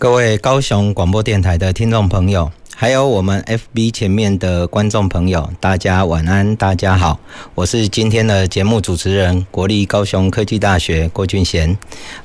各位高雄广播电台的听众朋友，还有我们 FB 前面的观众朋友，大家晚安，大家好，我是今天的节目主持人，国立高雄科技大学郭俊贤。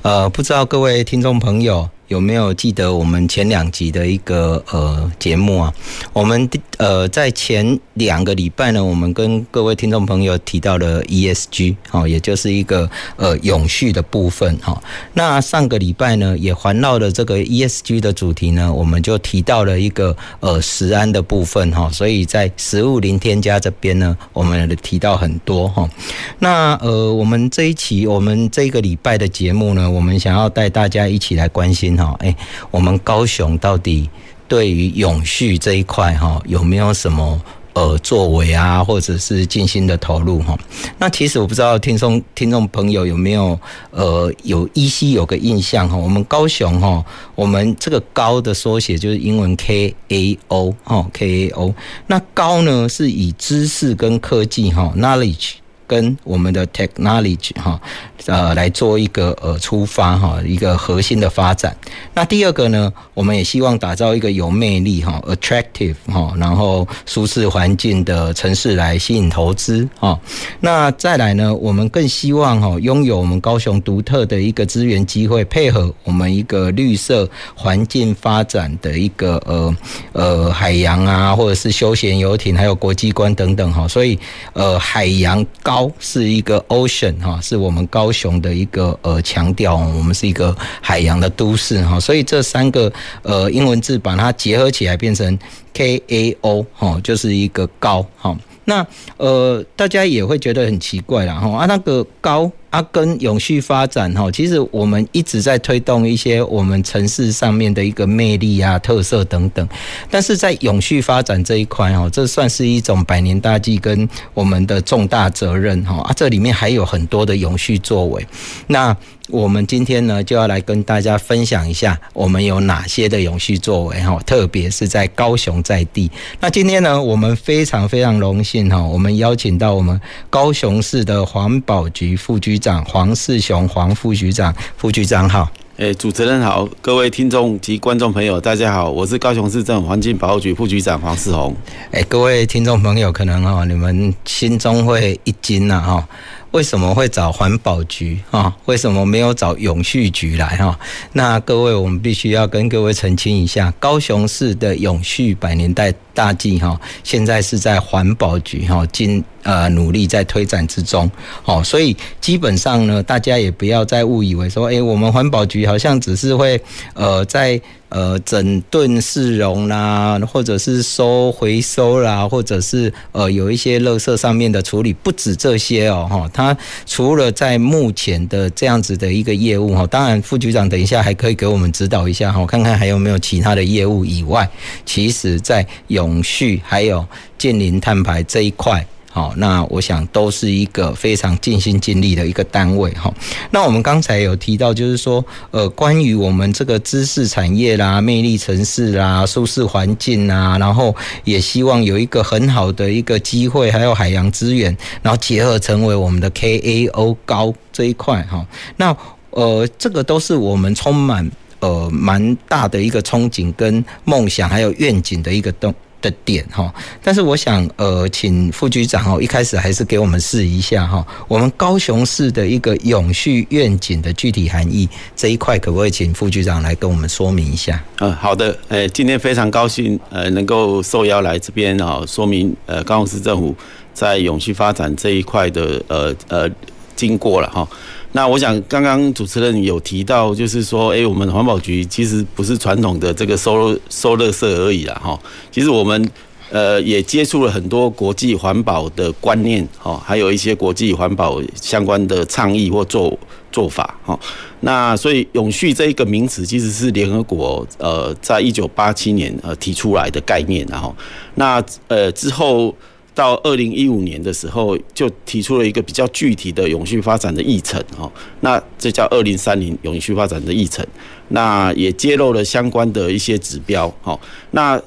呃，不知道各位听众朋友。有没有记得我们前两集的一个呃节目啊？我们呃在前两个礼拜呢，我们跟各位听众朋友提到了 ESG 哈，也就是一个呃永续的部分哈。那上个礼拜呢，也环绕了这个 ESG 的主题呢，我们就提到了一个呃食安的部分哈。所以在食物零添加这边呢，我们提到很多哈。那呃，我们这一期我们这个礼拜的节目呢，我们想要带大家一起来关心。好，哎，我们高雄到底对于永续这一块哈，有没有什么呃作为啊，或者是尽心的投入哈？那其实我不知道听众听众朋友有没有呃有依稀有个印象哈？我们高雄哈，我们这个高的缩写就是英文 K A O 哈，K A O。那高呢是以知识跟科技哈，knowledge。跟我们的 technology 哈，呃，来做一个呃出发哈，一个核心的发展。那第二个呢，我们也希望打造一个有魅力哈，attractive 哈，然后舒适环境的城市来吸引投资哈。那再来呢，我们更希望哈，拥有我们高雄独特的一个资源机会，配合我们一个绿色环境发展的一个呃呃海洋啊，或者是休闲游艇，还有国际观等等哈。所以呃，海洋高。高是一个 ocean 哈，是我们高雄的一个呃强调，我们是一个海洋的都市哈，所以这三个呃英文字把它结合起来变成 K A O 哈，就是一个高哈。那呃大家也会觉得很奇怪啦哈啊那个高。啊跟永续发展哈，其实我们一直在推动一些我们城市上面的一个魅力啊、特色等等，但是在永续发展这一块哈，这算是一种百年大计跟我们的重大责任哈啊，这里面还有很多的永续作为。那我们今天呢，就要来跟大家分享一下我们有哪些的永续作为哈，特别是在高雄在地。那今天呢，我们非常非常荣幸哈，我们邀请到我们高雄市的环保局副局长。长黄世雄，黄副局长，副局长好。诶，主持人好，各位听众及观众朋友，大家好，我是高雄市政府环境保护局副局长黄世雄。诶，各位听众朋友，可能哈，你们心中会一惊呐哈。为什么会找环保局啊？为什么没有找永续局来哈？那各位，我们必须要跟各位澄清一下，高雄市的永续百年代大计哈，现在是在环保局哈，经呃努力在推展之中。好，所以基本上呢，大家也不要再误以为说，哎，我们环保局好像只是会呃在。呃，整顿市容啦，或者是收回收啦，或者是呃有一些垃圾上面的处理，不止这些哦，哈。他除了在目前的这样子的一个业务哈，当然副局长等一下还可以给我们指导一下哈，看看还有没有其他的业务以外，其实在有永续还有净零碳排这一块。好，那我想都是一个非常尽心尽力的一个单位哈。那我们刚才有提到，就是说，呃，关于我们这个知识产业啦、魅力城市啦、舒适环境啊，然后也希望有一个很好的一个机会，还有海洋资源，然后结合成为我们的 KAO 高这一块哈。那呃，这个都是我们充满呃蛮大的一个憧憬跟梦想，还有愿景的一个动的点哈，但是我想呃，请副局长哦，一开始还是给我们试一下哈，我们高雄市的一个永续愿景的具体含义这一块，可不可以请副局长来跟我们说明一下？嗯，好的，呃，今天非常高兴呃，能够受邀来这边啊，说明呃，高雄市政府在永续发展这一块的呃呃经过了哈。那我想，刚刚主持人有提到，就是说，哎，我们环保局其实不是传统的这个收收垃圾而已啦，哈。其实我们呃，也接触了很多国际环保的观念，哈，还有一些国际环保相关的倡议或做做法，哈。那所以永续这一个名词，其实是联合国呃，在一九八七年呃提出来的概念，然后那呃之后到二零一五年的时候，就提出了一个比较具体的永续发展的议程，哈。那这叫二零三零永续发展的议程，那也揭露了相关的一些指标，哈。那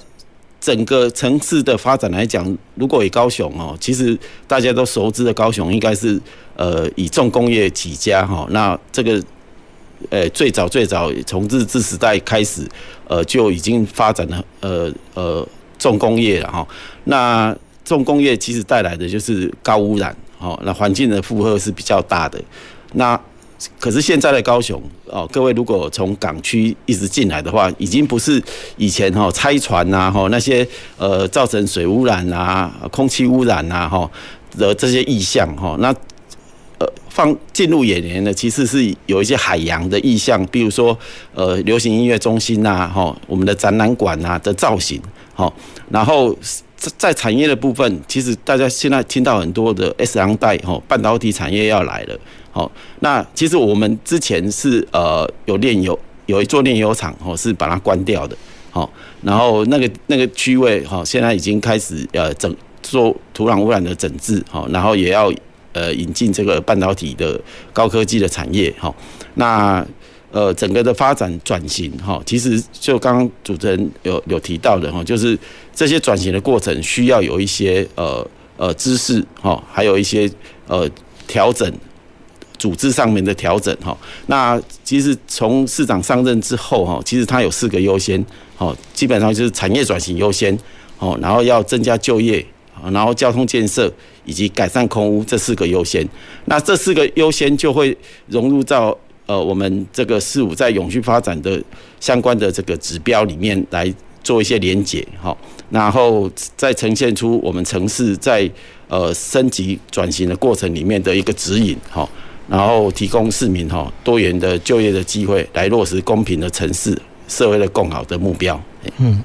整个城市的发展来讲，如果以高雄哦，其实大家都熟知的高雄，应该是呃以重工业起家哈。那这个呃最早最早从日治时代开始，呃就已经发展了呃呃重工业了哈。那重工业其实带来的就是高污染，哦，那环境的负荷是比较大的。那可是现在的高雄哦，各位如果从港区一直进来的话，已经不是以前哈拆船呐哈那些呃造成水污染啊、空气污染呐哈的这些意象哈。那呃放进入眼帘的其实是有一些海洋的意象，比如说呃流行音乐中心呐哈，我们的展览馆呐的造型哈。然后在产业的部分，其实大家现在听到很多的 S 廊带哈半导体产业要来了。好，那其实我们之前是呃有炼油，有一座炼油厂哦，是把它关掉的。好，然后那个那个区位哈，现在已经开始呃整做土壤污染的整治，好，然后也要呃引进这个半导体的高科技的产业。好，那呃整个的发展转型哈，其实就刚刚主持人有有提到的哈，就是这些转型的过程需要有一些呃呃知识哈，还有一些呃调整。组织上面的调整哈，那其实从市长上任之后哈，其实他有四个优先，好，基本上就是产业转型优先，哦，然后要增加就业，然后交通建设以及改善空污这四个优先，那这四个优先就会融入到呃我们这个四五在永续发展的相关的这个指标里面来做一些连结，好，然后再呈现出我们城市在呃升级转型的过程里面的一个指引，好。然后提供市民哈多元的就业的机会，来落实公平的城市社会的共好的目标。嗯，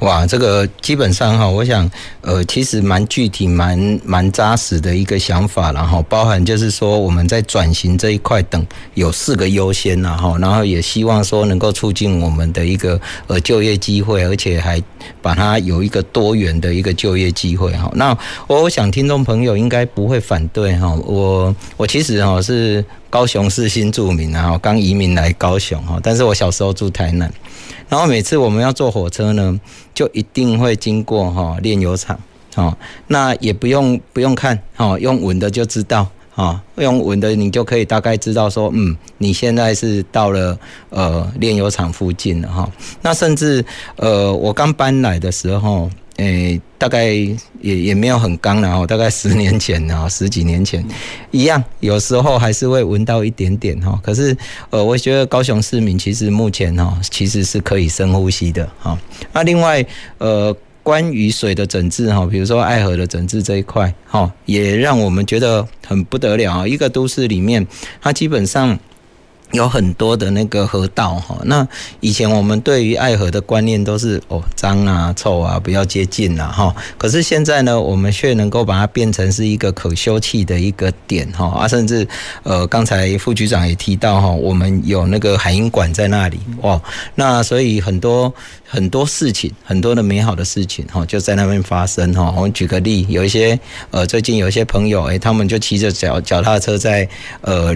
哇，这个基本上哈，我想，呃，其实蛮具体、蛮蛮扎实的一个想法，然后包含就是说我们在转型这一块等有四个优先呐哈，然后也希望说能够促进我们的一个呃就业机会，而且还把它有一个多元的一个就业机会哈。那我想听众朋友应该不会反对哈，我我其实哈是高雄市新住民啊，刚移民来高雄哈，但是我小时候住台南。然后每次我们要坐火车呢，就一定会经过哈炼油厂，哦，那也不用不用看，哦，用闻的就知道，哦，用闻的你就可以大概知道说，嗯，你现在是到了呃炼油厂附近了哈。那甚至呃我刚搬来的时候。诶、大概也也没有很刚，然后大概十年前，然 后十几年前，一样，有时候还是会闻到一点点哈。可是，呃，我觉得高雄市民其实目前哈，其实是可以深呼吸的哈。那另外，呃，关于水的整治哈，比如说爱河的整治这一块哈，也让我们觉得很不得了啊。一个都市里面，它基本上。有很多的那个河道哈，那以前我们对于爱河的观念都是哦脏啊、臭啊，不要接近啊哈。可是现在呢，我们却能够把它变成是一个可休憩的一个点哈啊，甚至呃刚才副局长也提到哈，我们有那个海音馆在那里哇，那所以很多很多事情，很多的美好的事情哈就在那边发生哈。我们举个例，有一些呃最近有一些朋友诶，他们就骑着脚脚踏车在呃。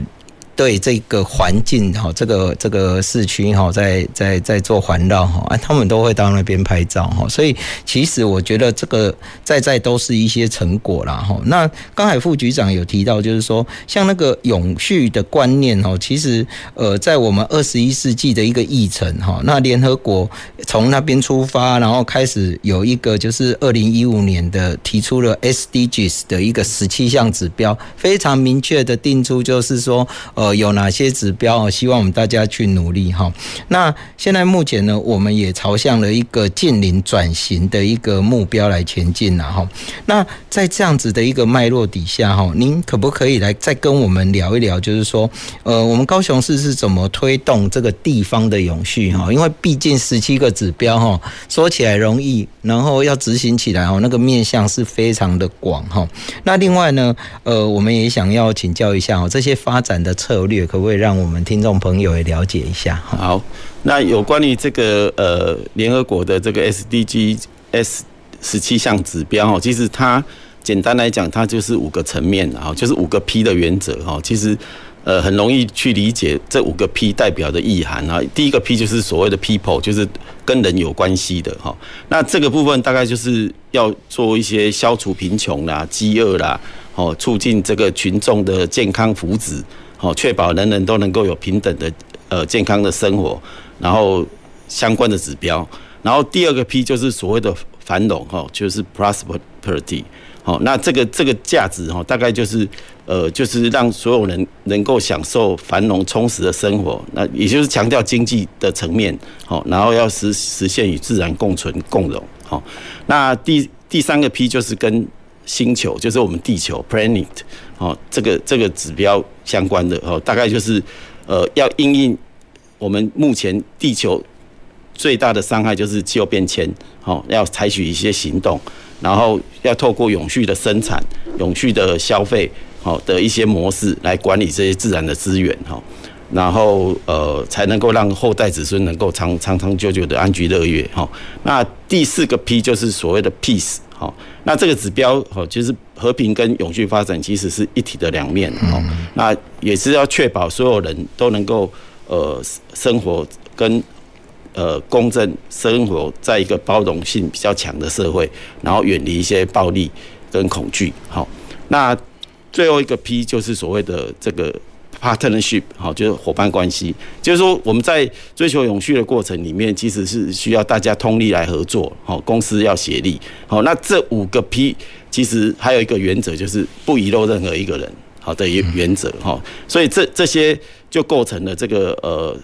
对这个环境哈，这个这个市区哈，在在在做环绕哈，啊，他们都会到那边拍照哈，所以其实我觉得这个在在都是一些成果啦哈。那刚才副局长有提到，就是说像那个永续的观念哈，其实呃，在我们二十一世纪的一个议程哈，那联合国从那边出发，然后开始有一个就是二零一五年的提出了 SDGs 的一个十七项指标，非常明确的定出就是说呃。有哪些指标，希望我们大家去努力哈。那现在目前呢，我们也朝向了一个近零转型的一个目标来前进了哈。那在这样子的一个脉络底下哈，您可不可以来再跟我们聊一聊，就是说，呃，我们高雄市是怎么推动这个地方的永续哈？因为毕竟十七个指标哈，说起来容易，然后要执行起来哦，那个面向是非常的广哈。那另外呢，呃，我们也想要请教一下哦，这些发展的策略可不可以让我们听众朋友也了解一下？好，那有关于这个呃联合国的这个 SDG S 十七项指标哦，其实它简单来讲，它就是五个层面啊，就是五个 P 的原则哈。其实呃很容易去理解这五个 P 代表的意涵啊。第一个 P 就是所谓的 People，就是跟人有关系的哈。那这个部分大概就是要做一些消除贫穷啦、饥饿啦，哦，促进这个群众的健康福祉，哦，确保人人都能够有平等的呃健康的生活，然后相关的指标。然后第二个 P 就是所谓的繁荣哈，就是 prosperity，好，那这个这个价值哈，大概就是呃，就是让所有人能够享受繁荣充实的生活，那也就是强调经济的层面，好，然后要实实现与自然共存共荣，好，那第第三个 P 就是跟星球，就是我们地球 planet，哦，这个这个指标相关的哦，大概就是呃，要因应我们目前地球。最大的伤害就是气候变迁，哦，要采取一些行动，然后要透过永续的生产、永续的消费，好的一些模式来管理这些自然的资源，哈，然后呃，才能够让后代子孙能够长长长久久的安居乐业，哈。那第四个 P 就是所谓的 Peace，好，那这个指标，好，就是和平跟永续发展其实是一体的两面，哦。那也是要确保所有人都能够呃生活跟。呃，公正生活在一个包容性比较强的社会，然后远离一些暴力跟恐惧。好，那最后一个 P 就是所谓的这个 partnership，好，就是伙伴关系。就是说我们在追求永续的过程里面，其实是需要大家通力来合作。好，公司要协力。好，那这五个 P 其实还有一个原则，就是不遗漏任何一个人。好的原原则。哈，所以这这些就构成了这个呃。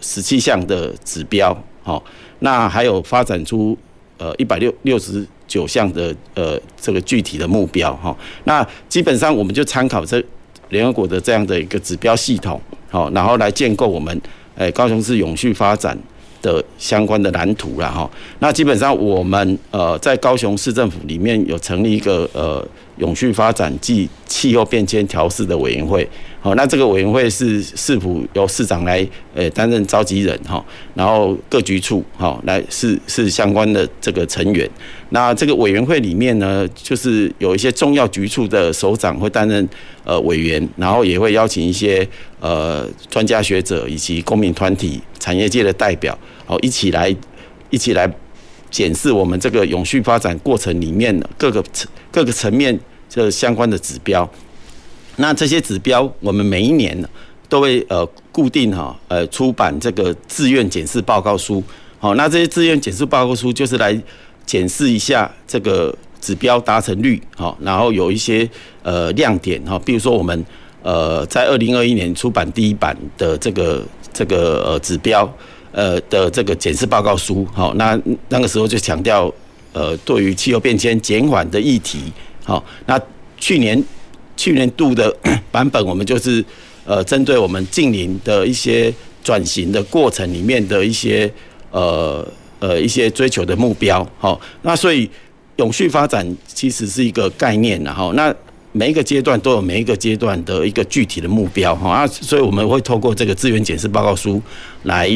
十七项的指标，好，那还有发展出呃一百六六十九项的呃这个具体的目标，哈，那基本上我们就参考这联合国的这样的一个指标系统，好，然后来建构我们诶高雄市永续发展的相关的蓝图了，哈，那基本上我们呃在高雄市政府里面有成立一个呃永续发展暨气候变迁调适的委员会。好，那这个委员会是市府由市长来呃担任召集人哈，然后各局处哈来是是相关的这个成员。那这个委员会里面呢，就是有一些重要局处的首长会担任呃委员，然后也会邀请一些呃专家学者以及公民团体、产业界的代表，好一起来一起来检视我们这个永续发展过程里面各个层各个层面这相关的指标。那这些指标，我们每一年都会呃固定哈呃出版这个自愿检视报告书。好，那这些自愿检视报告书就是来检视一下这个指标达成率，好，然后有一些呃亮点哈，比如说我们呃在二零二一年出版第一版的这个这个呃指标呃的这个检视报告书，好，那那个时候就强调呃对于气候变迁减缓的议题，好，那去年。去年度的 版本，我们就是呃，针对我们近邻的一些转型的过程里面的一些呃呃一些追求的目标，好，那所以永续发展其实是一个概念，然后那每一个阶段都有每一个阶段的一个具体的目标，哈，啊，所以我们会透过这个资源检视报告书来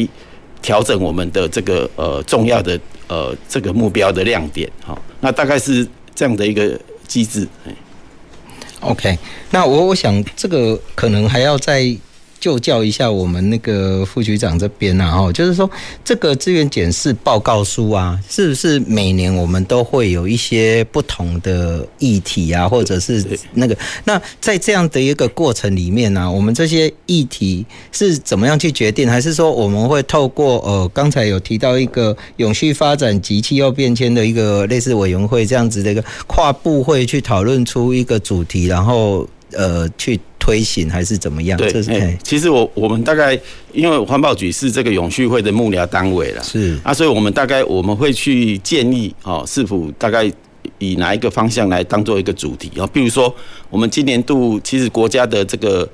调整我们的这个呃重要的呃这个目标的亮点，好，那大概是这样的一个机制。OK，那我我想这个可能还要再。就教一下我们那个副局长这边啊，哈，就是说这个自愿检视报告书啊，是不是每年我们都会有一些不同的议题啊，或者是那个？那在这样的一个过程里面呢，我们这些议题是怎么样去决定？还是说我们会透过呃，刚才有提到一个永续发展及气候变迁的一个类似委员会这样子的一个跨部会去讨论出一个主题，然后。呃去推行还是怎么样？对，这是、欸、其实我我们大概因为环保局是这个永续会的幕僚单位了，是啊，所以我们大概我们会去建议哦，是否大概以哪一个方向来当做一个主题啊？比如说我们今年度其实国家的这个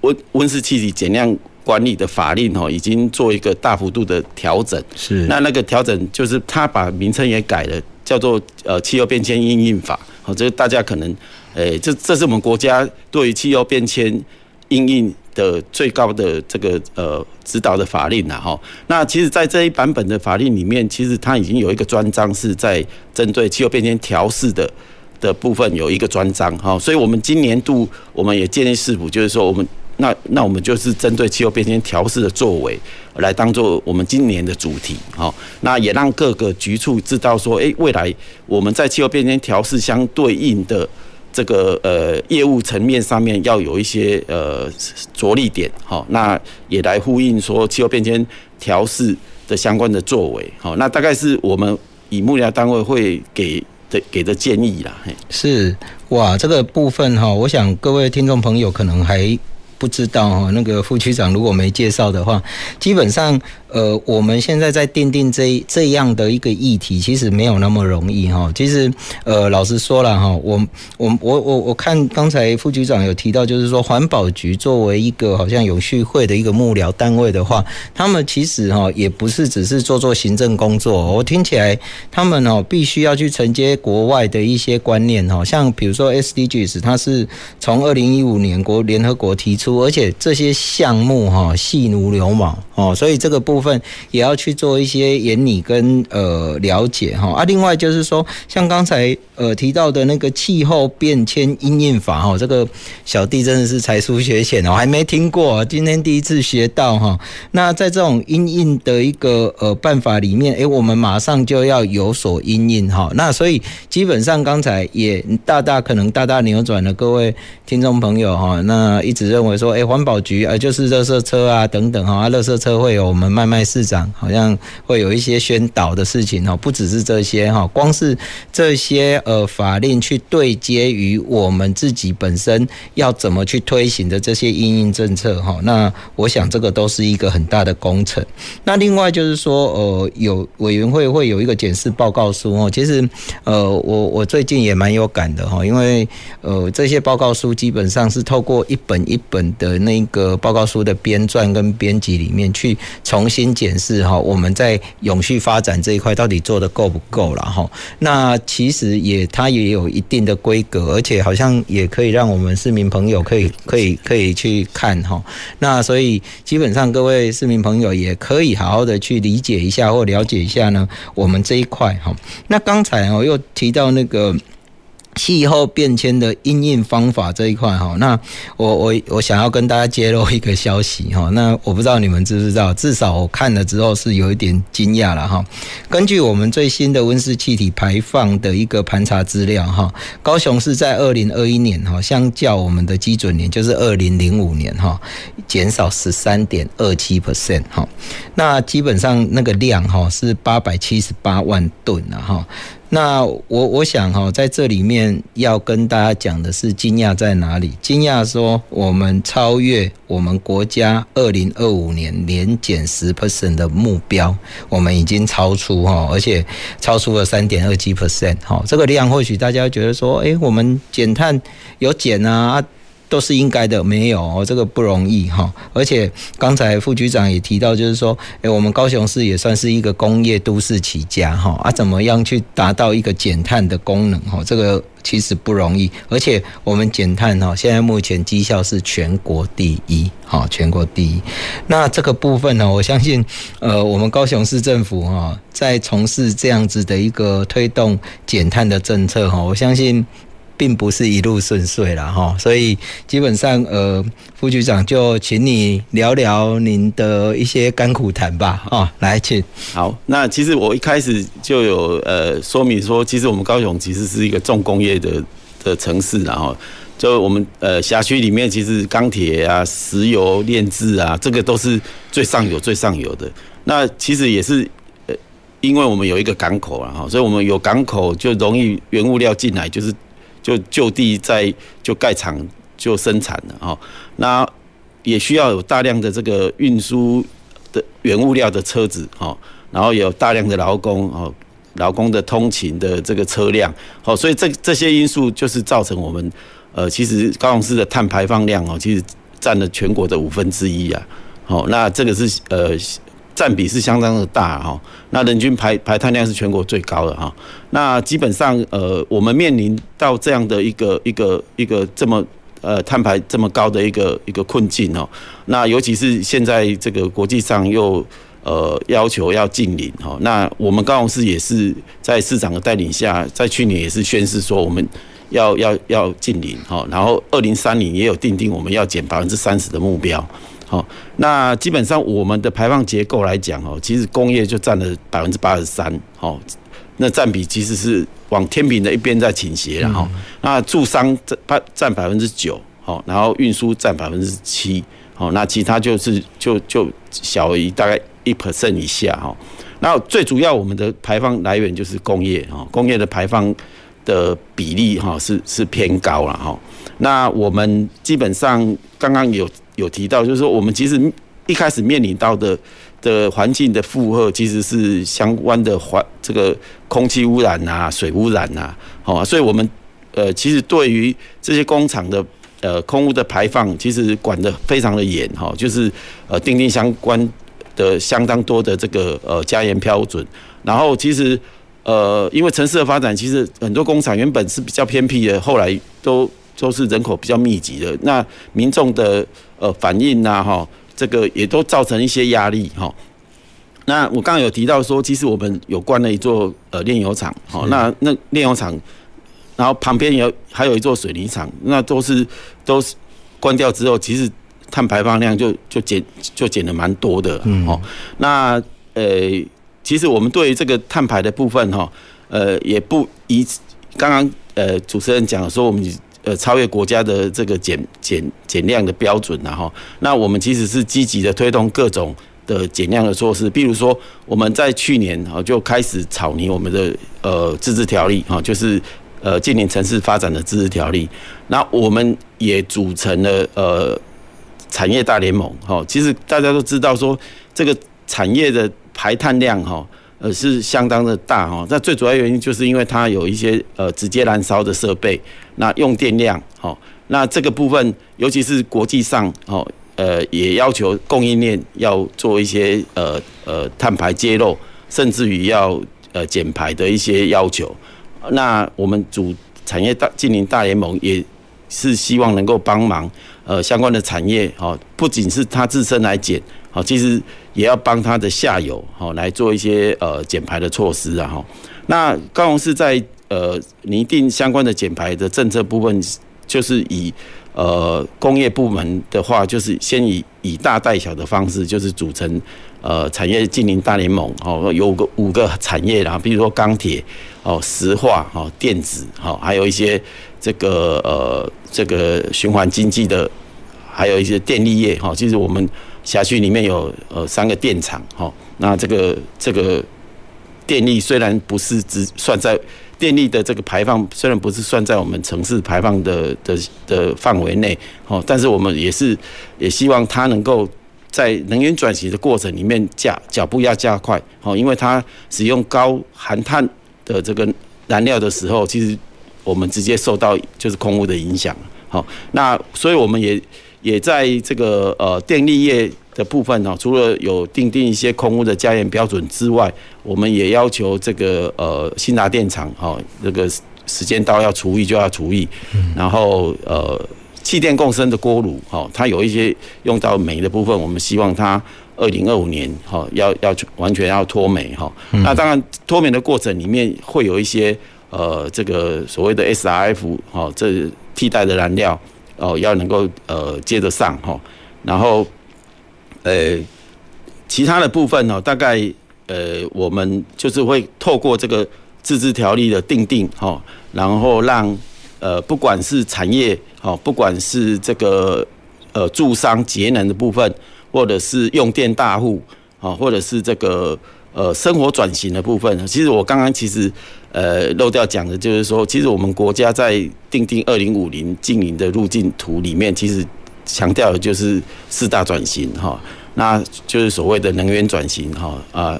温温室气体减量管理的法令哦，已经做一个大幅度的调整，是那那个调整就是他把名称也改了，叫做呃气候变迁应应法，好，这大家可能。诶，这这是我们国家对于气候变迁应应的最高的这个呃指导的法令了哈。那其实，在这一版本的法令里面，其实它已经有一个专章是在针对气候变迁调试的的部分有一个专章哈。所以，我们今年度我们也建议市府，就是说，我们那那我们就是针对气候变迁调试的作为来当做我们今年的主题哈。那也让各个局处知道说，诶，未来我们在气候变迁调试相对应的。这个呃业务层面上面要有一些呃着力点，好，那也来呼应说气候变迁调试的相关的作为，好，那大概是我们以幕僚单位会给的给的建议啦。是哇，这个部分哈，我想各位听众朋友可能还不知道哈，那个副区长如果没介绍的话，基本上。呃，我们现在在奠定这这样的一个议题，其实没有那么容易哈。其实，呃，老实说了哈，我我我我我看刚才副局长有提到，就是说环保局作为一个好像永续会的一个幕僚单位的话，他们其实哈也不是只是做做行政工作。我听起来，他们哦必须要去承接国外的一些观念哈，像比如说 SDGs，它是从二零一五年国联合国提出，而且这些项目哈细如牛毛哦，所以这个部分。也要去做一些研拟跟呃了解哈啊，另外就是说，像刚才呃提到的那个气候变迁因应法哈，这个小弟真的是才疏学浅哦，还没听过，今天第一次学到哈。那在这种因应的一个呃办法里面，诶，我们马上就要有所因应哈。那所以基本上刚才也大大可能大大扭转了各位听众朋友哈，那一直认为说，诶，环保局啊就是垃圾车啊等等哈，垃圾车会有我们慢慢。市长好像会有一些宣导的事情哦，不只是这些哈，光是这些呃法令去对接于我们自己本身要怎么去推行的这些因应政策哈，那我想这个都是一个很大的工程。那另外就是说呃，有委员会会有一个检视报告书哦，其实呃我我最近也蛮有感的哈，因为呃这些报告书基本上是透过一本一本的那个报告书的编撰跟编辑里面去重新。检视哈，我们在永续发展这一块到底做得够不够了哈？那其实也它也有一定的规格，而且好像也可以让我们市民朋友可以可以可以去看哈。那所以基本上各位市民朋友也可以好好的去理解一下或了解一下呢，我们这一块哈。那刚才哦又提到那个。气候变迁的应应方法这一块哈，那我我我想要跟大家揭露一个消息哈，那我不知道你们知不知道，至少我看了之后是有一点惊讶了哈。根据我们最新的温室气体排放的一个盘查资料哈，高雄市在二零二一年哈，相较我们的基准年就是二零零五年哈，减少十三点二七 percent 哈，那基本上那个量哈是八百七十八万吨了哈。那我我想哈，在这里面要跟大家讲的是惊讶在哪里？惊讶说我们超越我们国家二零二五年年减十 percent 的目标，我们已经超出哈，而且超出了三点二七 percent 哈。这个量或许大家觉得说，哎，我们减碳有减啊。都是应该的，没有哦，这个不容易哈。而且刚才副局长也提到，就是说，诶，我们高雄市也算是一个工业都市起家哈啊，怎么样去达到一个减碳的功能哈？这个其实不容易。而且我们减碳哈，现在目前绩效是全国第一哈，全国第一。那这个部分呢，我相信呃，我们高雄市政府哈，在从事这样子的一个推动减碳的政策哈，我相信。并不是一路顺遂了哈，所以基本上呃，副局长就请你聊聊您的一些甘苦谈吧啊，来请。好，那其实我一开始就有呃说明说，其实我们高雄其实是一个重工业的的城市，然后就我们呃辖区里面其实钢铁啊、石油炼制啊，这个都是最上游、最上游的。那其实也是呃，因为我们有一个港口了哈，所以我们有港口就容易原物料进来，就是。就就地在就盖厂就生产了哈。那也需要有大量的这个运输的原物料的车子哈，然后有大量的劳工哦，劳工的通勤的这个车辆，好，所以这这些因素就是造成我们呃，其实高雄市的碳排放量哦，其实占了全国的五分之一啊。好，那这个是呃占比是相当的大哈。那人均排排碳量是全国最高的哈。那基本上呃，我们面临到这样的一个一个一个这么呃碳排这么高的一个一个困境哦。那尤其是现在这个国际上又呃要求要净零哈。那我们高雄市也是在市长的带领下，在去年也是宣示说我们要要要净零哈。然后二零三零也有定定我们要减百分之三十的目标。好，那基本上我们的排放结构来讲哦，其实工业就占了百分之八十三，哦，那占比其实是往天平的一边在倾斜了哈。那住商占占百分之九，好，然后运输占百分之七，好，那其他就是就就小于大概一 percent 以下哈。那最主要我们的排放来源就是工业哈，工业的排放的比例哈是是偏高了哈。那我们基本上刚刚有。有提到，就是说我们其实一开始面临到的的环境的负荷，其实是相关的环这个空气污染啊、水污染啊，好，所以我们呃其实对于这些工厂的呃空污的排放，其实管得非常的严哈，就是呃订定相关的相当多的这个呃加严标准，然后其实呃因为城市的发展，其实很多工厂原本是比较偏僻的，后来都都是人口比较密集的，那民众的呃反应呐，哈，这个也都造成一些压力哈。那我刚刚有提到说，其实我们有关了一座呃炼油厂，好，那那炼油厂，然后旁边有还有一座水泥厂，那都是都是关掉之后，其实碳排放量就就减就减的蛮多的，嗯哦。那呃，其实我们对于这个碳排的部分哈，呃，也不以刚刚呃主持人讲说我们。呃，超越国家的这个减减减量的标准，然后，那我们其实是积极的推动各种的减量的措施，比如说我们在去年啊就开始草拟我们的呃自治条例啊，就是呃近年城市发展的自治条例，那我们也组成了呃产业大联盟，哈，其实大家都知道说这个产业的排碳量哈。呃，是相当的大哈，那最主要原因就是因为它有一些呃直接燃烧的设备，那用电量哈，那这个部分尤其是国际上哦，呃也要求供应链要做一些呃呃碳排揭露，甚至于要呃减排的一些要求。那我们主产业大近邻大联盟也是希望能够帮忙呃相关的产业哦，不仅是它自身来减。好，其实也要帮它的下游好来做一些呃减排的措施啊哈。那高雄市在呃拟定相关的减排的政策部分，就是以呃工业部门的话，就是先以以大带小的方式，就是组成呃产业净零大联盟哦，有个五个产业啦，比如说钢铁哦、石化哦、电子哦，还有一些这个呃这个循环经济的，还有一些电力业哈。其实我们。辖区里面有呃三个电厂，哈，那这个这个电力虽然不是只算在电力的这个排放，虽然不是算在我们城市排放的的的范围内，哦，但是我们也是也希望它能够在能源转型的过程里面加脚步要加快，哦，因为它使用高含碳的这个燃料的时候，其实我们直接受到就是空污的影响，好，那所以我们也。也在这个呃电力业的部分呢，除了有订定一些空污的加严标准之外，我们也要求这个呃新达电厂哈，这个时间到要除役就要除役，然后呃气电共生的锅炉哈，它有一些用到煤的部分，我们希望它二零二五年哈要要完全要脱煤哈。那当然脱煤的过程里面会有一些呃这个所谓的 SRF 哈，这替代的燃料。哦，要能够呃接得上哈，然后呃其他的部分呢，大概呃我们就是会透过这个自治条例的订定哈，然后让呃不管是产业哦，不管是这个呃住商节能的部分，或者是用电大户啊，或者是这个呃生活转型的部分，其实我刚刚其实呃漏掉讲的就是说，其实我们国家在定定二零五零净零的路径图里面，其实强调的就是四大转型哈，那就是所谓的能源转型哈啊。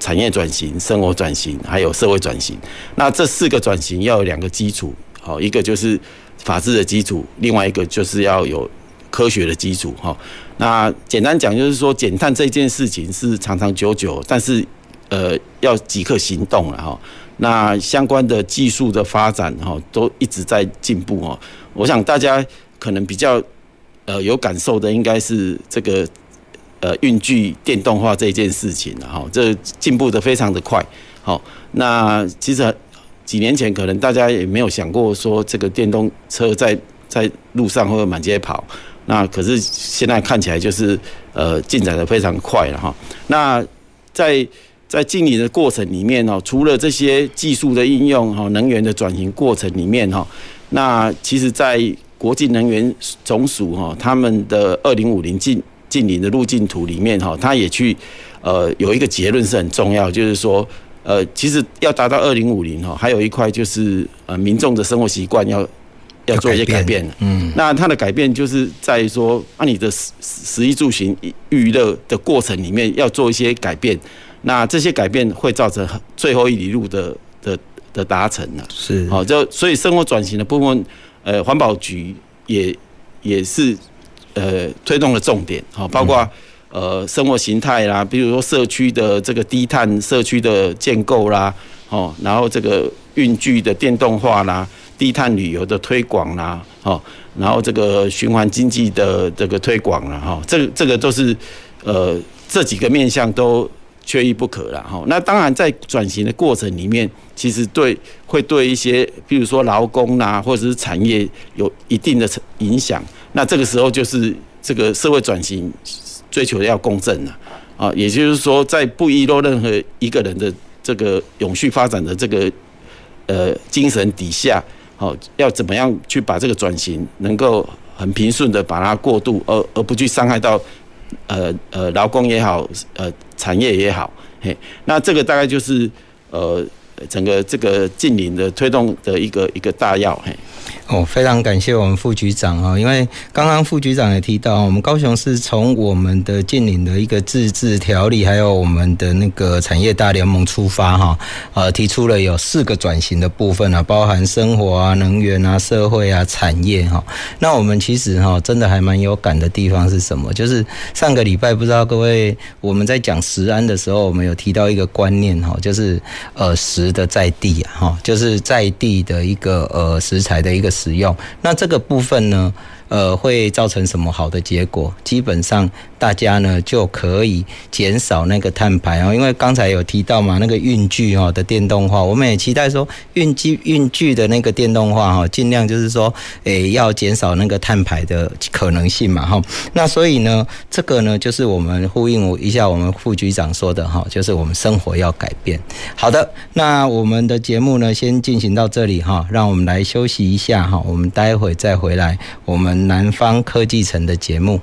产业转型、生活转型，还有社会转型。那这四个转型要有两个基础，好，一个就是法治的基础，另外一个就是要有科学的基础。哈，那简单讲就是说，减碳这件事情是长长久久，但是呃要即刻行动了哈。那相关的技术的发展哈，都一直在进步哦。我想大家可能比较呃有感受的，应该是这个。呃，运具电动化这件事情，哈，这进步的非常的快，好，那其实几年前可能大家也没有想过说这个电动车在在路上会满街跑，那可是现在看起来就是呃进展的非常快了哈。那在在净零的过程里面哦，除了这些技术的应用哈，能源的转型过程里面哈，那其实在国际能源总署哈，他们的二零五零净净零的路径图里面哈，他也去呃有一个结论是很重要，就是说呃其实要达到二零五零哈，还有一块就是呃民众的生活习惯要要做一些改变。嗯，那它的改变就是在于说，那你的食食衣住行娱乐的过程里面要做一些改变，那这些改变会造成最后一里路的的的达成呢。是，好，就所以生活转型的部分，呃，环保局也也是。呃，推动的重点，好，包括呃生活形态啦，比如说社区的这个低碳社区的建构啦，哦，然后这个运具的电动化啦，低碳旅游的推广啦，哦，然后这个循环经济的这个推广啦，哈，这个这个都是呃这几个面向都缺一不可了，哈。那当然在转型的过程里面，其实对会对一些，比如说劳工啊，或者是产业有一定的影响。那这个时候就是这个社会转型追求要公正了啊，也就是说，在不遗漏任何一个人的这个永续发展的这个呃精神底下，好，要怎么样去把这个转型能够很平顺的把它过渡，而而不去伤害到呃呃劳工也好，呃产业也好，嘿，那这个大概就是呃整个这个近邻的推动的一个一个大要，嘿。哦，非常感谢我们副局长啊，因为刚刚副局长也提到，我们高雄市从我们的近邻的一个自治条例，还有我们的那个产业大联盟出发哈，呃，提出了有四个转型的部分啊，包含生活啊、能源啊、社会啊、产业哈。那我们其实哈，真的还蛮有感的地方是什么？就是上个礼拜不知道各位我们在讲食安的时候，我们有提到一个观念哈，就是呃食值得在地啊哈，就是在地的一个呃食材的一个。使用，那这个部分呢，呃，会造成什么好的结果？基本上。大家呢就可以减少那个碳排哦，因为刚才有提到嘛，那个运具哈的电动化，我们也期待说运机运具的那个电动化哈，尽量就是说，诶要减少那个碳排的可能性嘛哈。那所以呢，这个呢就是我们呼应一下我们副局长说的哈，就是我们生活要改变。好的，那我们的节目呢先进行到这里哈，让我们来休息一下哈，我们待会再回来我们南方科技城的节目。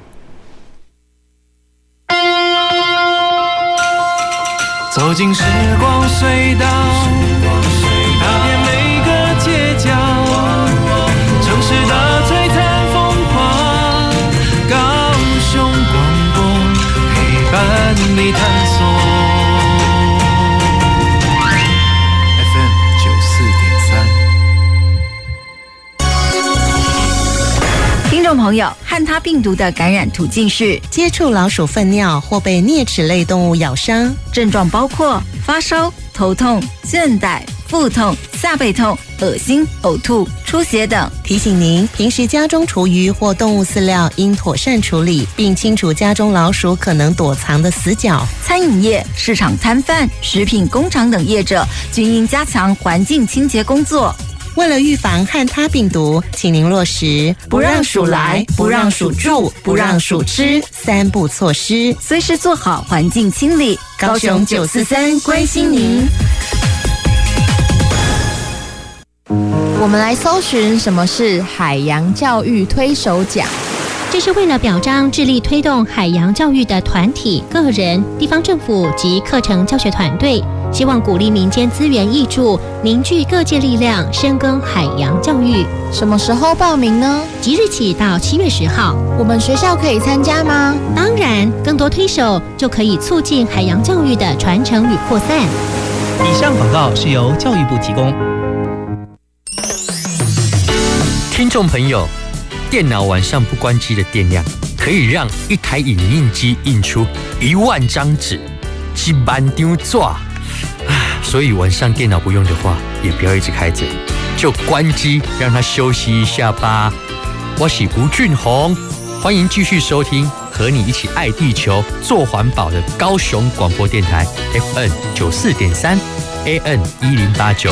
走进时光隧道，朋友，汉他病毒的感染途径是接触老鼠粪尿或被啮齿类动物咬伤，症状包括发烧、头痛、倦怠、腹痛、下背痛、恶心、呕吐、出血等。提醒您，平时家中厨余或动物饲料应妥善处理，并清除家中老鼠可能躲藏的死角。餐饮业、市场摊贩、食品工厂等业者均应加强环境清洁工作。为了预防汉他病毒，请您落实不让鼠来、不让鼠住、不让鼠吃三步措施，随时做好环境清理。高雄九四三关心您。我们来搜寻什么是海洋教育推手奖。这是为了表彰致力推动海洋教育的团体、个人、地方政府及课程教学团队，希望鼓励民间资源挹注，凝聚各界力量，深耕海洋教育。什么时候报名呢？即日起到七月十号，我们学校可以参加吗？当然，更多推手就可以促进海洋教育的传承与扩散。以上广告是由教育部提供。听众朋友。电脑晚上不关机的电量，可以让一台影印机印出一万张纸，几万张纸。所以晚上电脑不用的话，也不要一直开着，就关机，让它休息一下吧。我是吴俊宏，欢迎继续收听，和你一起爱地球、做环保的高雄广播电台 FN 九四点三 AN 一零八九。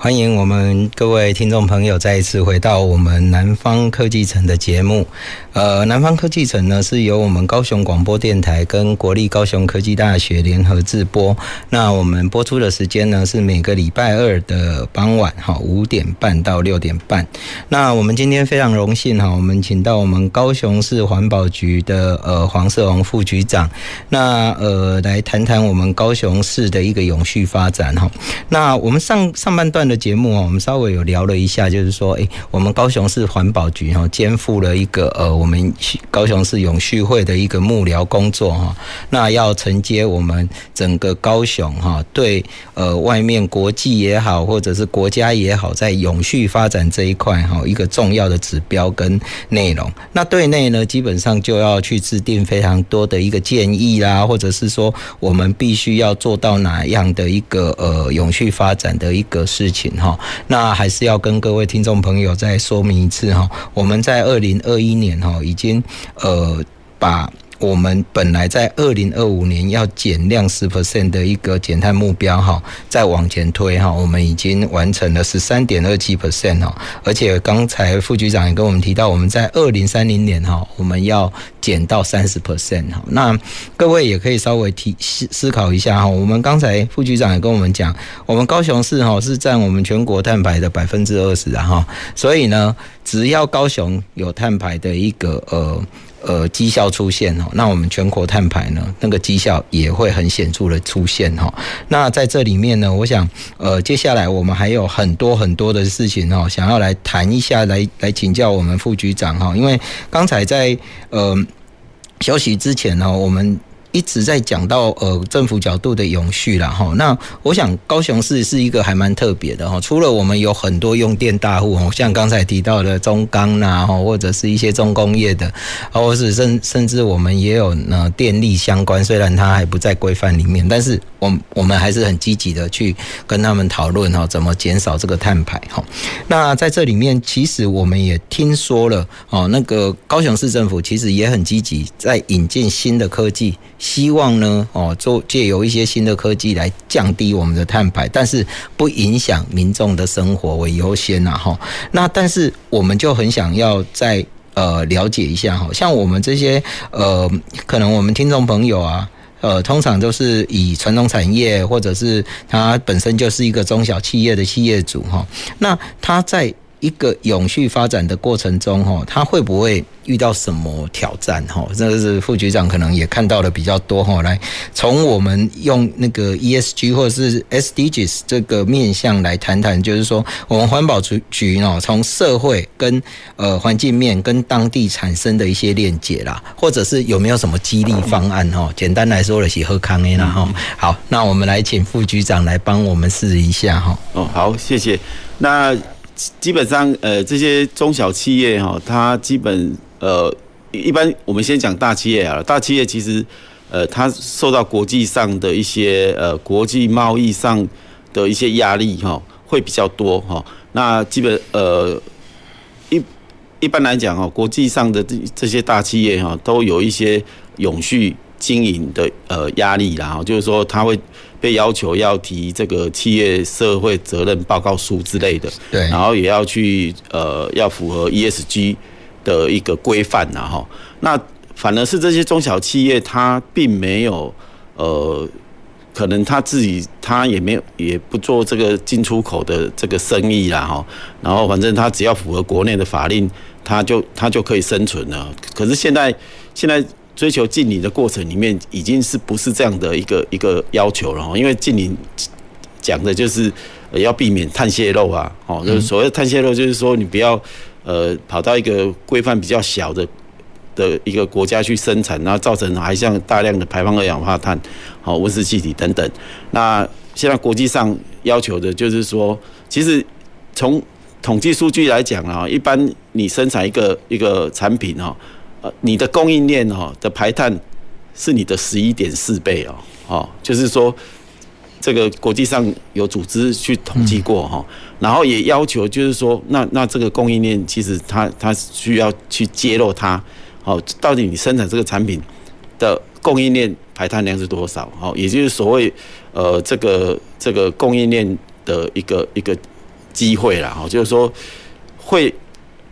欢迎我们各位听众朋友再一次回到我们南方科技城的节目。呃，南方科技城呢是由我们高雄广播电台跟国立高雄科技大学联合制播。那我们播出的时间呢是每个礼拜二的傍晚哈五点半到六点半。那我们今天非常荣幸哈，我们请到我们高雄市环保局的呃黄色红副局长，那呃来谈谈我们高雄市的一个永续发展哈。那我们上上半段的节目啊，我们稍微有聊了一下，就是说，诶，我们高雄市环保局哈肩负了一个呃我。们高雄市永续会的一个幕僚工作哈，那要承接我们整个高雄哈，对呃外面国际也好，或者是国家也好，在永续发展这一块哈，一个重要的指标跟内容。那对内呢，基本上就要去制定非常多的一个建议啦，或者是说我们必须要做到哪样的一个呃永续发展的一个事哈。那还是要跟各位听众朋友再说明一次哈，我们在二零二一年哈。已经呃把我们本来在二零二五年要减量十 percent 的一个减碳目标哈，再往前推哈，我们已经完成了十三点二七 percent 哈，而且刚才副局长也跟我们提到，我们在二零三零年哈，我们要减到三十 percent 哈。那各位也可以稍微提思思考一下哈，我们刚才副局长也跟我们讲，我们高雄市哈是占我们全国碳排的百分之二十啊哈，所以呢。只要高雄有碳排的一个呃呃绩效出现哦，那我们全国碳排呢，那个绩效也会很显著的出现哈。那在这里面呢，我想呃接下来我们还有很多很多的事情哦，想要来谈一下，来来请教我们副局长哈，因为刚才在呃休息之前呢，我们。一直在讲到呃政府角度的永续啦哈，那我想高雄市是一个还蛮特别的哈，除了我们有很多用电大户哦，像刚才提到的中钢呐哈，或者是一些重工业的，或是甚甚至我们也有呢电力相关，虽然它还不在规范里面，但是我我们还是很积极的去跟他们讨论哈，怎么减少这个碳排哈。那在这里面，其实我们也听说了哦，那个高雄市政府其实也很积极在引进新的科技。希望呢，哦，做借由一些新的科技来降低我们的碳排，但是不影响民众的生活为优先呐，哈。那但是我们就很想要再呃了解一下，哈，像我们这些呃，可能我们听众朋友啊，呃，通常都是以传统产业或者是他本身就是一个中小企业的企业主，哈，那他在。一个永续发展的过程中，哈，他会不会遇到什么挑战？哈，这个是副局长可能也看到的比较多，哈。来，从我们用那个 ESG 或者是 SDGs 这个面向来谈谈，就是说我们环保局局呢，从社会跟呃环境面跟当地产生的一些链接啦，或者是有没有什么激励方案？哈，简单来说的是喝康 A 啦，哈。好，那我们来请副局长来帮我们试一下，哈。哦，好，谢谢。那基本上，呃，这些中小企业哈，它基本呃，一般我们先讲大企业啊，大企业其实呃，它受到国际上的一些呃国际贸易上的一些压力哈，会比较多哈。那基本呃一一般来讲哈，国际上的这这些大企业哈，都有一些永续经营的呃压力啦，就是说它会被要求要提这个企业社会责任报告书之类的，对，然后也要去呃要符合 ESG 的一个规范呐哈。那反而是这些中小企业，它并没有呃，可能他自己他也没有也不做这个进出口的这个生意啦哈。然后反正他只要符合国内的法令，他就他就可以生存了。可是现在现在追求净零的过程里面，已经是不是这样的一个一个要求了？因为净零讲的就是要避免碳泄漏啊，哦，就是所谓碳泄漏，就是说你不要呃跑到一个规范比较小的。的一个国家去生产，然后造成还像大量的排放二氧化碳、好温室气体等等。那现在国际上要求的就是说，其实从统计数据来讲啊，一般你生产一个一个产品哦，呃，你的供应链哦的排碳是你的十一点四倍哦，哦，就是说这个国际上有组织去统计过哈，然后也要求就是说，那那这个供应链其实它它需要去揭露它。哦，到底你生产这个产品的供应链排碳量是多少？哦，也就是所谓呃这个这个供应链的一个一个机会啦。哦，就是说会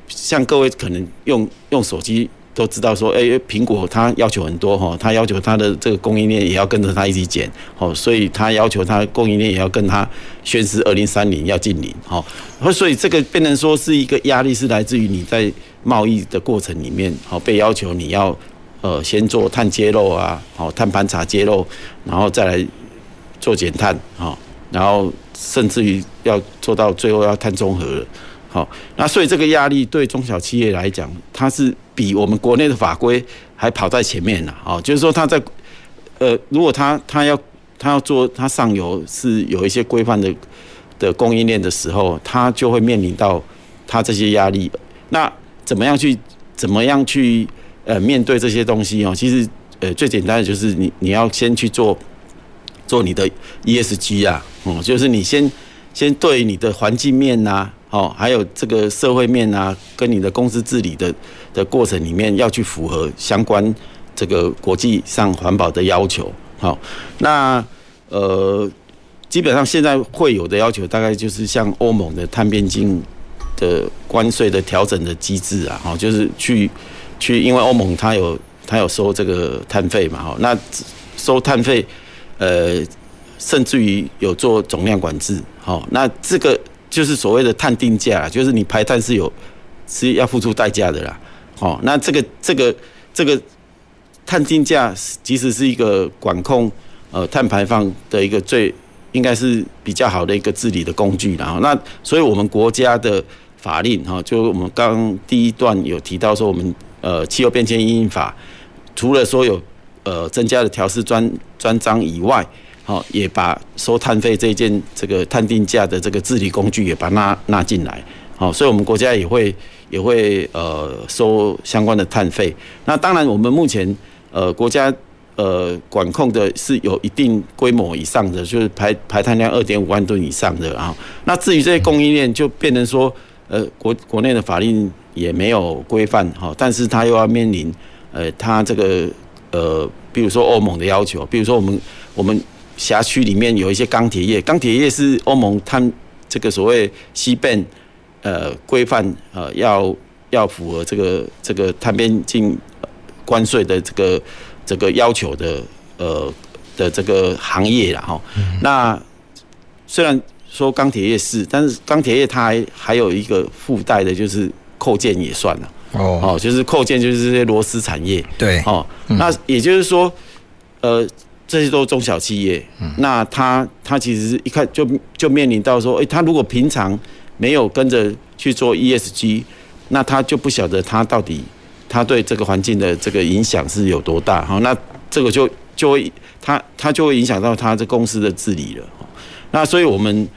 像各位可能用用手机都知道说，哎，苹果它要求很多哈，它要求它的这个供应链也要跟着它一起减，哦，所以它要求它供应链也要跟它宣示二零三零要净零，哦，所以这个变成说是一个压力，是来自于你在。贸易的过程里面，好被要求你要，呃，先做碳揭露啊，好碳盘查揭露，然后再来做减碳，好，然后甚至于要做到最后要碳中和了，好，那所以这个压力对中小企业来讲，它是比我们国内的法规还跑在前面了，哦，就是说他在，呃，如果他他要他要做他上游是有一些规范的的供应链的时候，他就会面临到他这些压力，那。怎么样去怎么样去呃面对这些东西哦？其实呃最简单的就是你你要先去做做你的 ESG 啊，哦，就是你先先对你的环境面呐，哦，还有这个社会面呐，跟你的公司治理的的过程里面要去符合相关这个国际上环保的要求。好，那呃基本上现在会有的要求，大概就是像欧盟的碳边境。的关税的调整的机制啊，哈，就是去去，因为欧盟它有它有收这个碳费嘛，哈，那收碳费，呃，甚至于有做总量管制，好，那这个就是所谓的碳定价，就是你排碳是有是要付出代价的啦，哦，那这个这个这个碳定价其实是一个管控呃碳排放的一个最应该是比较好的一个治理的工具，然后那所以我们国家的。法令哈，就我们刚第一段有提到说，我们呃气候变迁因应法，除了说有呃增加了调试专专章以外，好也把收碳费这件这个碳定价的这个治理工具也把它纳纳进来，好，所以我们国家也会也会呃收相关的碳费。那当然，我们目前呃国家呃管控的是有一定规模以上的，就是排排碳量二点五万吨以上的啊。那至于这些供应链，就变成说。呃，国国内的法令也没有规范哈，但是他又要面临呃，他这个呃，比如说欧盟的要求，比如说我们我们辖区里面有一些钢铁业，钢铁业是欧盟碳这个所谓 CBAM 呃规范呃要要符合这个这个碳边境关税的这个这个要求的呃的这个行业了哈，那虽然。说钢铁业是，但是钢铁业它还还有一个附带的，就是扣件也算了哦，哦，就是扣件就是这些螺丝产业，对，哦，那也就是说，呃，这些都是中小企业，那他他其实是一看就就面临到说，哎，他如果平常没有跟着去做 ESG，那他就不晓得他到底他对这个环境的这个影响是有多大，好，那这个就就会他他就会影响到他这公司的治理了，那所以我们。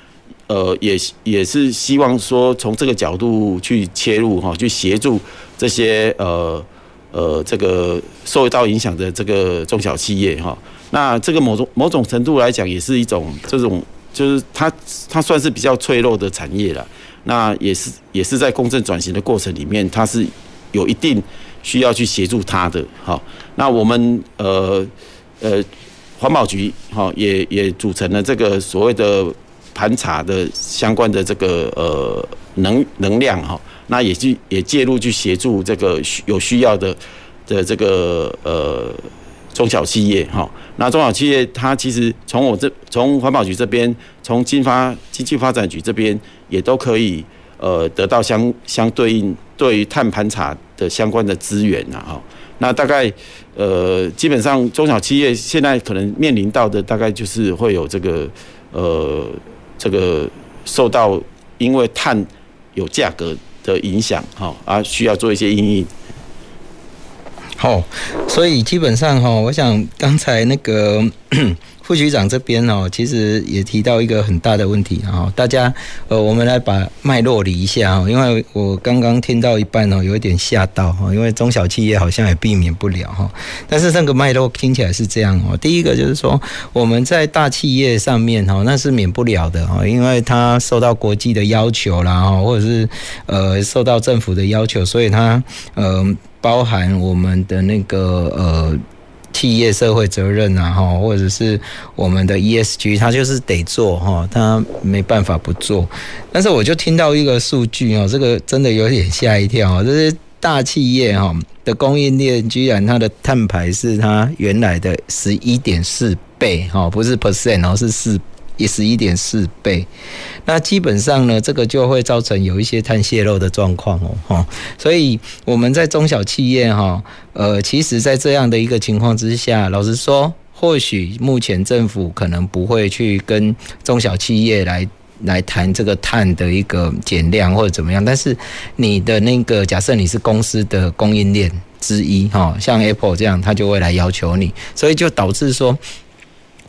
呃，也也是希望说从这个角度去切入哈，去协助这些呃呃这个受到影响的这个中小企业哈。那这个某种某种程度来讲，也是一种这种就是它它算是比较脆弱的产业了。那也是也是在公正转型的过程里面，它是有一定需要去协助它的。好，那我们呃呃环保局哈也也组成了这个所谓的盘查的相关的这个呃能能量哈，那也去也介入去协助这个有需要的的这个呃中小企业哈。那中小企业它其实从我这从环保局这边，从经发经济发展局这边也都可以呃得到相相对应对于碳盘查的相关的资源呐哈。那大概呃基本上中小企业现在可能面临到的大概就是会有这个呃。这个受到因为碳有价格的影响，哈，而需要做一些应应。好，所以基本上哈，我想刚才那个。副局长这边哦，其实也提到一个很大的问题啊，大家呃，我们来把脉络理一下啊，因为我刚刚听到一半哦，有一点吓到哈，因为中小企业好像也避免不了哈，但是那个脉络听起来是这样哦，第一个就是说我们在大企业上面哈，那是免不了的哈，因为它受到国际的要求啦哈，或者是呃受到政府的要求，所以它呃包含我们的那个呃。企业社会责任啊，哈，或者是我们的 ESG，它就是得做哈，它没办法不做。但是我就听到一个数据哦，这个真的有点吓一跳，这是大企业哈的供应链，居然它的碳排是它原来的十一点四倍哈，不是 percent 哦，是四。也是一点四倍，那基本上呢，这个就会造成有一些碳泄漏的状况哦，哈，所以我们在中小企业哈，呃，其实，在这样的一个情况之下，老实说，或许目前政府可能不会去跟中小企业来来谈这个碳的一个减量或者怎么样，但是你的那个假设你是公司的供应链之一哈，像 Apple 这样，他就会来要求你，所以就导致说。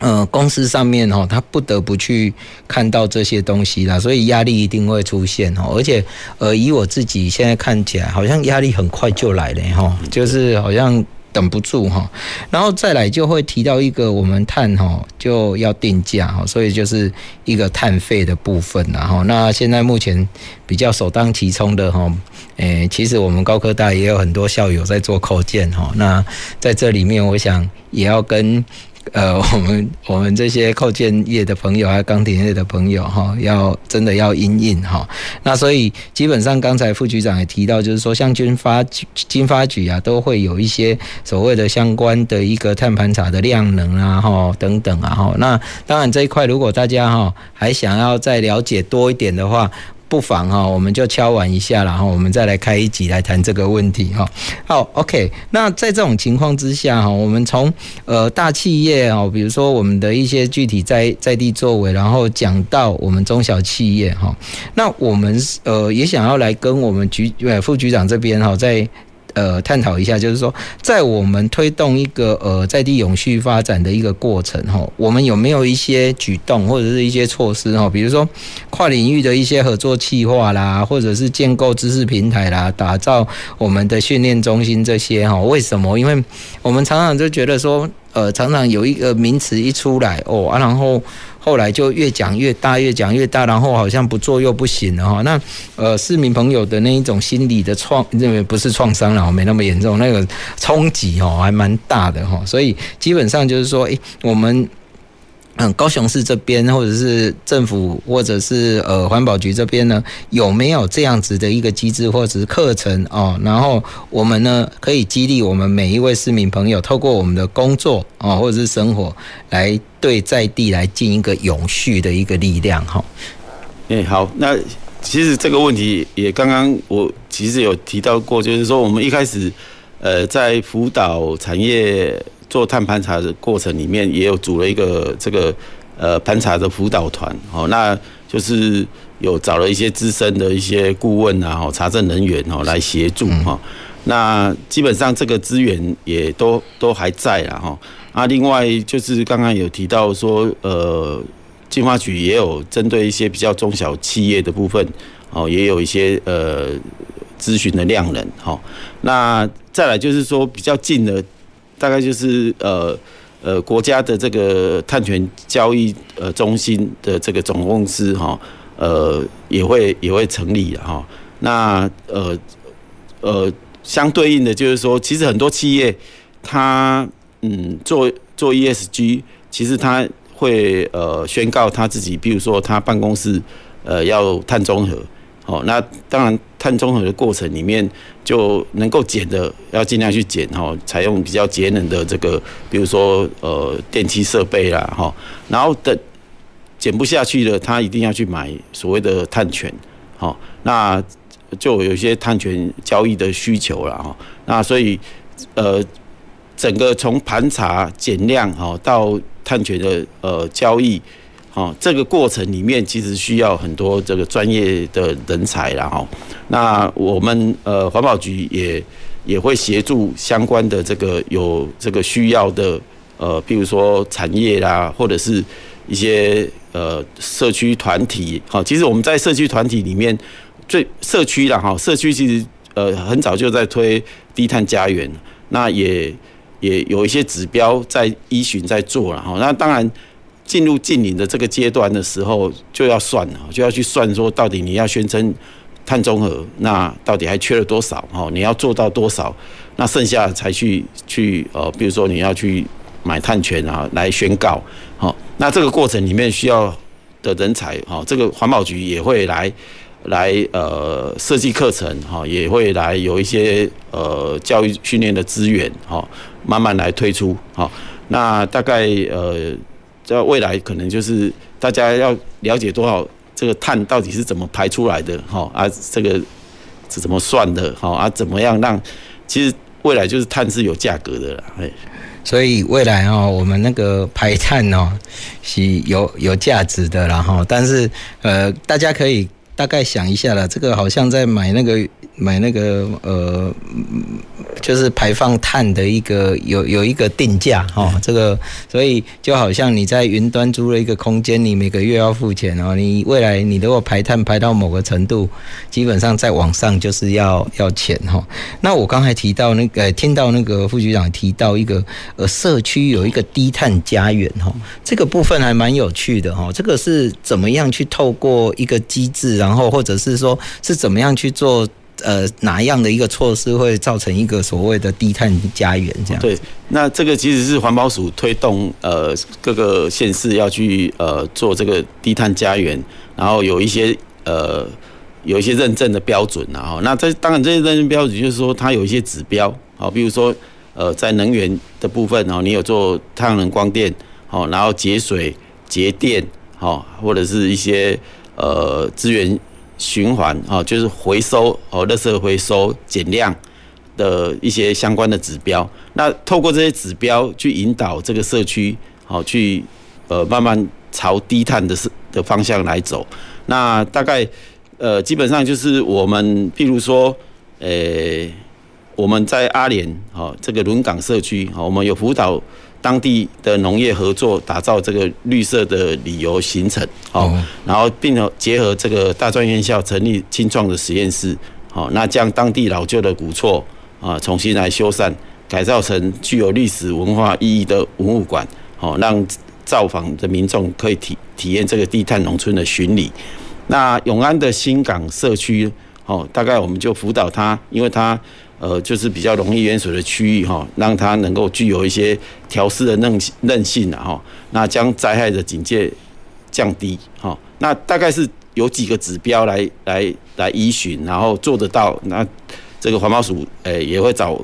呃，公司上面哦，他不得不去看到这些东西啦，所以压力一定会出现哦。而且，呃，以我自己现在看起来，好像压力很快就来了哈，就是好像等不住哈。然后再来就会提到一个，我们碳哈就要定价哈，所以就是一个碳费的部分然后那现在目前比较首当其冲的哈，诶，其实我们高科大也有很多校友在做扣件哈。那在这里面，我想也要跟。呃，我们我们这些扣件业的朋友，还有钢铁业的朋友，哈，要真的要因应哈。那所以基本上，刚才副局长也提到，就是说，像军发局、经发局啊，都会有一些所谓的相关的一个碳盘查的量能啊，哈，等等啊，哈。那当然这一块，如果大家哈还想要再了解多一点的话。不妨哈，我们就敲完一下，然后我们再来开一集来谈这个问题哈。好，OK。那在这种情况之下哈，我们从呃大企业哈，比如说我们的一些具体在在地作为，然后讲到我们中小企业哈，那我们呃也想要来跟我们局呃副局长这边哈在。呃，探讨一下，就是说，在我们推动一个呃在地永续发展的一个过程哈，我们有没有一些举动或者是一些措施哈？比如说跨领域的一些合作计划啦，或者是建构知识平台啦，打造我们的训练中心这些哈？为什么？因为我们常常就觉得说，呃，常常有一个名词一出来哦啊，然后。后来就越讲越大，越讲越大，然后好像不做又不行了哈。那呃，市民朋友的那一种心理的创，认为不是创伤了，没那么严重，那个冲击哦还蛮大的哈。所以基本上就是说，诶，我们。嗯，高雄市这边，或者是政府，或者是呃环保局这边呢，有没有这样子的一个机制或者是课程哦？然后我们呢，可以激励我们每一位市民朋友，透过我们的工作啊，或者是生活，来对在地来尽一个永续的一个力量哈。哎，好，那其实这个问题也刚刚我其实有提到过，就是说我们一开始呃在辅导产业。做碳盘查的过程里面，也有组了一个这个呃盘查的辅导团，哦，那就是有找了一些资深的一些顾问啊，查证人员哦来协助哈。那基本上这个资源也都都还在了哈。啊，另外就是刚刚有提到说，呃，进化局也有针对一些比较中小企业的部分，哦，也有一些呃咨询的量能，哈。那再来就是说比较近的，大概就是呃呃国家的这个碳权交易呃中心的这个总公司，哈，呃也会也会成立哈。那呃呃相对应的就是说，其实很多企业它嗯做做 ESG，其实它会呃宣告他自己，比如说他办公室呃要碳中和。哦，那当然，碳中和的过程里面就能够减的，要尽量去减哈，采用比较节能的这个，比如说呃电气设备啦哈，然后等减不下去了，他一定要去买所谓的碳权，好，那就有些碳权交易的需求了哈，那所以呃整个从盘查减量哈到碳权的呃交易。哦，这个过程里面其实需要很多这个专业的人才啦哈。那我们呃环保局也也会协助相关的这个有这个需要的呃，比如说产业啦，或者是一些呃社区团体。好，其实我们在社区团体里面，最社区啦哈，社区其实呃很早就在推低碳家园，那也也有一些指标在依循在做了哈。那当然。进入近零的这个阶段的时候，就要算了，就要去算说，到底你要宣称碳中和，那到底还缺了多少？哈，你要做到多少？那剩下才去去呃，比如说你要去买碳权啊，来宣告。好，那这个过程里面需要的人才，哈，这个环保局也会来来呃设计课程，哈，也会来有一些呃教育训练的资源，哈，慢慢来推出。好，那大概呃。在未来可能就是大家要了解多少这个碳到底是怎么排出来的哈啊，这个是怎么算的哈啊，怎么样让其实未来就是碳是有价格的啦，哎，所以未来哦，我们那个排碳哦是有有价值的啦哈，但是呃，大家可以大概想一下了，这个好像在买那个买那个呃。就是排放碳的一个有有一个定价哈，这个所以就好像你在云端租了一个空间，你每个月要付钱哦。你未来你如果排碳排到某个程度，基本上在网上就是要要钱哈。那我刚才提到那个听到那个副局长提到一个呃社区有一个低碳家园哈，这个部分还蛮有趣的哈。这个是怎么样去透过一个机制，然后或者是说是怎么样去做？呃，哪样的一个措施会造成一个所谓的低碳家园这样？对，那这个其实是环保署推动呃各个县市要去呃做这个低碳家园，然后有一些呃有一些认证的标准然后，那这当然这些认证标准就是说它有一些指标啊，比如说呃在能源的部分哦，你有做太阳能光电哦，然后节水节电哦，或者是一些呃资源。循环啊，就是回收哦，垃圾回收减量的一些相关的指标。那透过这些指标去引导这个社区，好去呃慢慢朝低碳的的方向来走。那大概呃基本上就是我们，譬如说，呃我们在阿莲哦这个轮港社区，我们有辅导。当地的农业合作，打造这个绿色的旅游行程，好，然后并结合这个大专院校成立青创的实验室，好，那将当地老旧的古厝啊重新来修缮，改造成具有历史文化意义的文物馆，好，让造访的民众可以体体验这个低碳农村的巡礼。那永安的新港社区，哦，大概我们就辅导他，因为他。呃，就是比较容易淹水的区域哈，让它能够具有一些调试的韧韧性啊哈，那将灾害的警戒降低哈，那大概是有几个指标来来来依循，然后做得到，那这个环保署诶也会找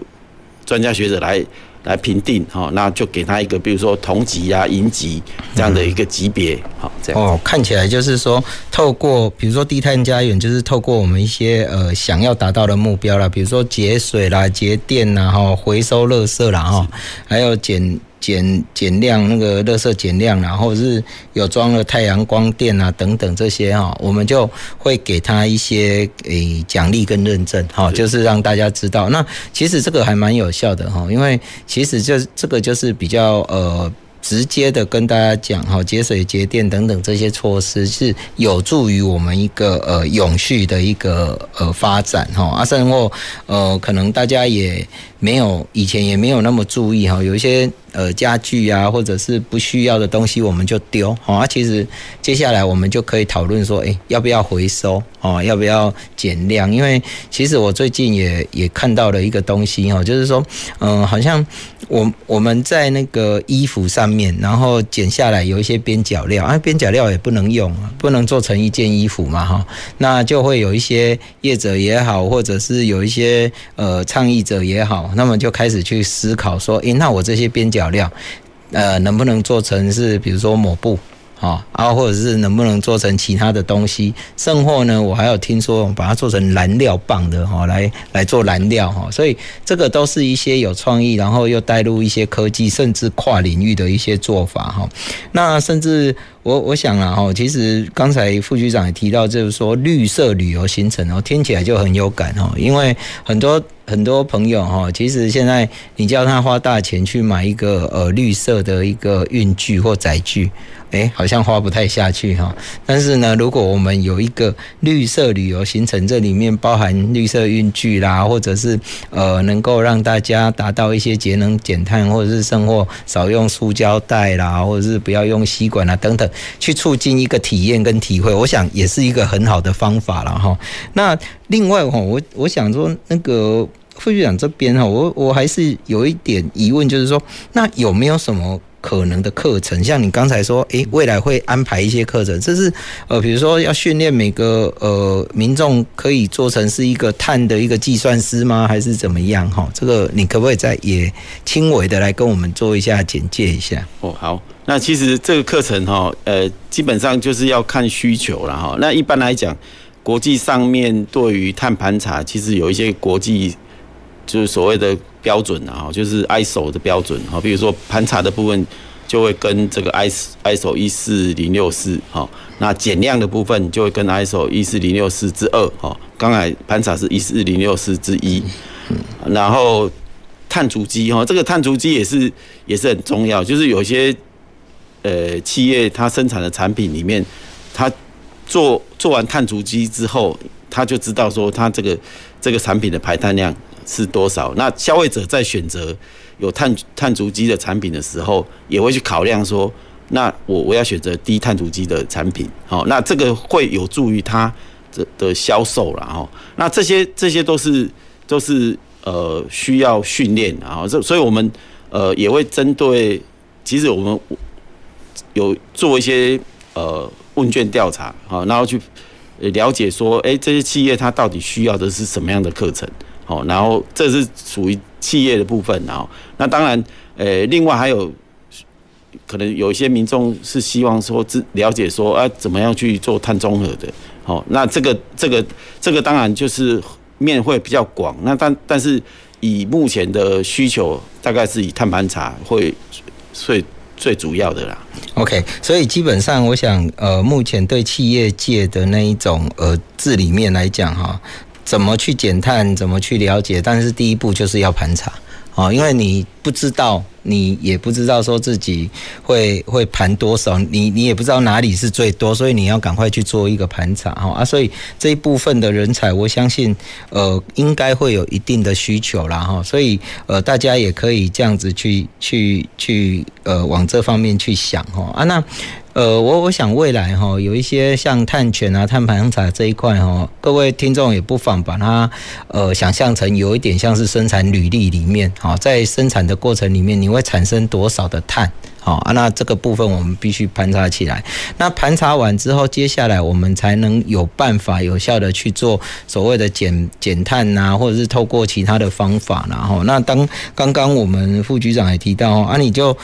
专家学者来。来评定哈，那就给他一个，比如说同级啊、银级这样的一个级别，好，这样哦，看起来就是说，透过比如说低碳家园，就是透过我们一些呃想要达到的目标啦，比如说节水啦、节电啦、哈回收垃圾啦、哈，还有减。减减量那个垃圾减量，然后是有装了太阳光电啊等等这些哈，我们就会给他一些诶奖励跟认证哈，就是让大家知道。那其实这个还蛮有效的哈，因为其实就这个就是比较呃。直接的跟大家讲哈，节水节电等等这些措施是有助于我们一个呃永续的一个呃发展哈。啊，甚或呃可能大家也没有以前也没有那么注意哈，有一些呃家具啊或者是不需要的东西我们就丢好啊。其实接下来我们就可以讨论说，诶，要不要回收哦？要不要减量？因为其实我最近也也看到了一个东西哈，就是说，嗯，好像我我们在那个衣服上面。然后剪下来有一些边角料啊，边角料也不能用啊，不能做成一件衣服嘛哈，那就会有一些业者也好，或者是有一些呃倡议者也好，那么就开始去思考说，诶，那我这些边角料，呃，能不能做成是比如说抹布？啊，啊，或者是能不能做成其他的东西？甚或呢，我还有听说把它做成燃料棒的哈，来来做燃料哈。所以这个都是一些有创意，然后又带入一些科技，甚至跨领域的一些做法哈。那甚至我我想啊哈，其实刚才副局长也提到，就是说绿色旅游行程哦，听起来就很有感哦，因为很多。很多朋友哈，其实现在你叫他花大钱去买一个呃绿色的一个运具或载具，诶，好像花不太下去哈。但是呢，如果我们有一个绿色旅游行程，这里面包含绿色运具啦，或者是呃能够让大家达到一些节能减碳，或者是生活少用塑胶袋啦，或者是不要用吸管啦等等，去促进一个体验跟体会，我想也是一个很好的方法了哈。那另外哈，我我想说那个。副局长这边哈，我我还是有一点疑问，就是说，那有没有什么可能的课程？像你刚才说，诶，未来会安排一些课程，这是呃，比如说要训练每个呃民众可以做成是一个碳的一个计算师吗？还是怎么样？哈，这个你可不可以再也轻微的来跟我们做一下简介一下？哦，好，那其实这个课程哈，呃，基本上就是要看需求了哈。那一般来讲，国际上面对于碳盘查，其实有一些国际。就是所谓的标准啊，就是 ISO 的标准哈，比如说盘查的部分就会跟这个 ISO 一四零六四哈，那减量的部分就会跟 ISO 一四零六四之二哈，刚才盘查是一四零六四之一，然后碳足迹哈，这个碳足迹也是也是很重要，就是有些呃企业它生产的产品里面，它做做完碳足迹之后，它就知道说它这个这个产品的排碳量。是多少？那消费者在选择有碳碳足迹的产品的时候，也会去考量说，那我我要选择低碳足迹的产品，好，那这个会有助于他的的销售了哈。那这些这些都是都是呃需要训练啊，这所以我们呃也会针对，其实我们有做一些呃问卷调查啊，然后去了解说，哎，这些企业它到底需要的是什么样的课程？好，然后这是属于企业的部分，然后那当然，呃，另外还有可能有一些民众是希望说，知了解说啊，怎么样去做碳中和的，好，那这个这个这个当然就是面会比较广，那但但是以目前的需求，大概是以碳盘查会最最主要的啦。OK，所以基本上我想，呃，目前对企业界的那一种呃治理面来讲，哈。怎么去减碳？怎么去了解？但是第一步就是要盘查，哦，因为你不知道，你也不知道说自己会会盘多少，你你也不知道哪里是最多，所以你要赶快去做一个盘查，哈啊，所以这一部分的人才，我相信，呃，应该会有一定的需求啦，哈，所以呃，大家也可以这样子去去去呃，往这方面去想，哈啊，那。呃，我我想未来哈，有一些像碳权啊、碳盘查这一块哈，各位听众也不妨把它呃想象成有一点像是生产履历里面，哈，在生产的过程里面，你会产生多少的碳，好啊，那这个部分我们必须盘查起来。那盘查完之后，接下来我们才能有办法有效的去做所谓的减减碳呐，或者是透过其他的方法，然后那当刚刚我们副局长也提到啊，你就。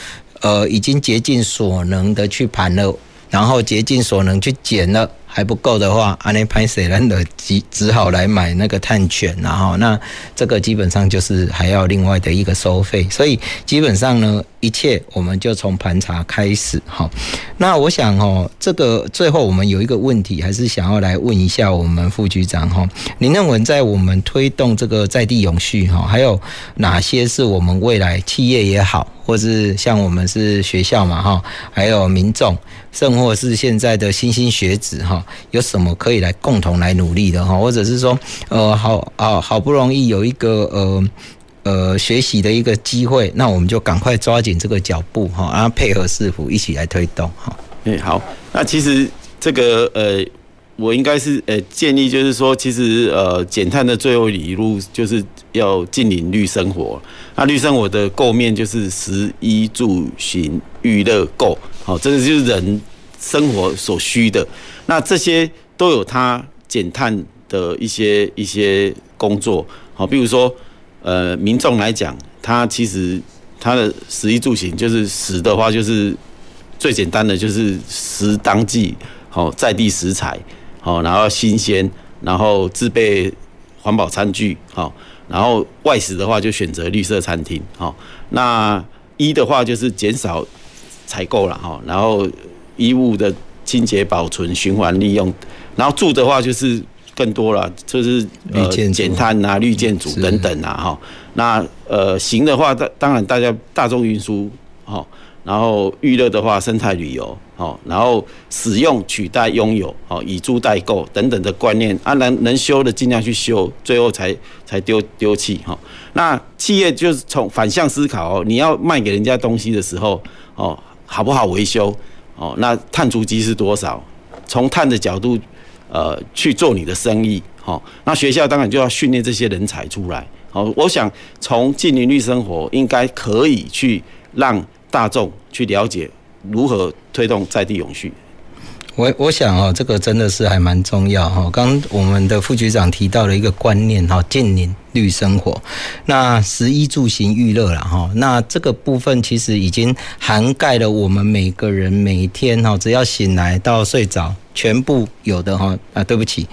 呃，已经竭尽所能的去盘了，然后竭尽所能去减了。还不够的话，阿内拍谁人的只只好来买那个碳权，然后那这个基本上就是还要另外的一个收费，所以基本上呢，一切我们就从盘查开始哈。那我想哦，这个最后我们有一个问题，还是想要来问一下我们副局长哈，您认为在我们推动这个在地永续哈，还有哪些是我们未来企业也好，或是像我们是学校嘛哈，还有民众，甚或是现在的新兴学子哈，有什么可以来共同来努力的哈，或者是说呃好好好不容易有一个呃呃学习的一个机会，那我们就赶快抓紧这个脚步哈，然后配合市府一起来推动哈。哎，好，那其实这个呃。我应该是呃建议，就是说，其实呃减碳的最后一路就是要近邻绿生活。那绿生活的构面就是食衣住行娱乐购，好，这个就是人生活所需的。那这些都有它减碳的一些一些工作，好，比如说呃民众来讲，他其实他的食衣住行就是食的话，就是最简单的就是食当季，好，在地食材。好，然后新鲜，然后自备环保餐具，好，然后外食的话就选择绿色餐厅，好，那一的话就是减少采购了，哈，然后衣物的清洁保存、循环利用，然后住的话就是更多了，就是呃减碳啊、绿建筑等等啊，哈，那呃行的话，当当然大家大众运输，哈。然后娱乐的话，生态旅游，哈，然后使用取代拥有，哦，以租代购等等的观念，啊，能能修的尽量去修，最后才才丢丢弃，哈。那企业就是从反向思考哦，你要卖给人家东西的时候，哦，好不好维修？哦，那碳足迹是多少？从碳的角度，呃，去做你的生意，好。那学校当然就要训练这些人才出来，好。我想从近邻绿生活应该可以去让。大众去了解如何推动在地永续，我我想哦，这个真的是还蛮重要哈。刚我们的副局长提到了一个观念哈，建宁绿生活，那食衣住行娱乐了哈，那这个部分其实已经涵盖了我们每个人每天哈，只要醒来到睡着，全部有的哈啊，对不起。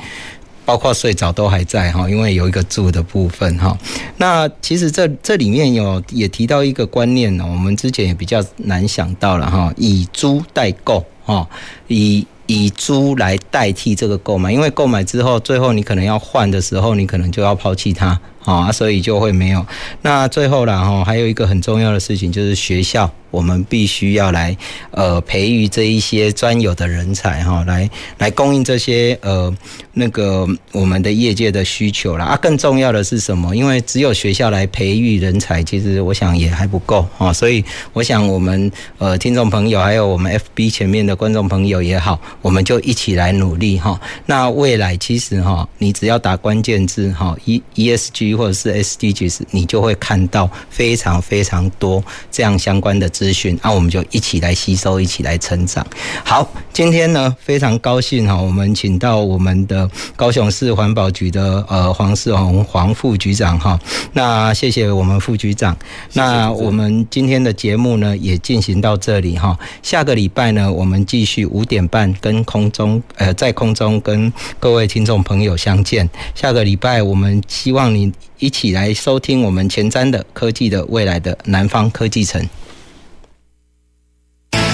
包括睡着都还在哈，因为有一个住的部分哈。那其实这这里面有也提到一个观念呢，我们之前也比较难想到了哈，以租代购哦，以以租来代替这个购买，因为购买之后，最后你可能要换的时候，你可能就要抛弃它。啊，所以就会没有。那最后啦哈，还有一个很重要的事情就是学校。我们必须要来呃培育这一些专有的人才哈，来来供应这些呃那个我们的业界的需求啦。啊，更重要的是什么？因为只有学校来培育人才，其实我想也还不够啊。所以我想我们呃听众朋友还有我们 FB 前面的观众朋友也好，我们就一起来努力哈。那未来其实哈，你只要打关键字哈，E ESG 或者是 SDGs，你就会看到非常非常多这样相关的。资讯，那我们就一起来吸收，一起来成长。好，今天呢非常高兴哈，我们请到我们的高雄市环保局的呃黄世宏黄副局长哈。那谢谢我们副局长。那我们今天的节目呢也进行到这里哈。下个礼拜呢，我们继续五点半跟空中呃在空中跟各位听众朋友相见。下个礼拜我们希望你一起来收听我们前瞻的科技的未来的南方科技城。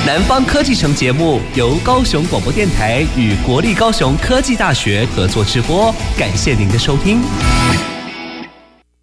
南方科技城节目由高雄广播电台与国立高雄科技大学合作直播，感谢您的收听。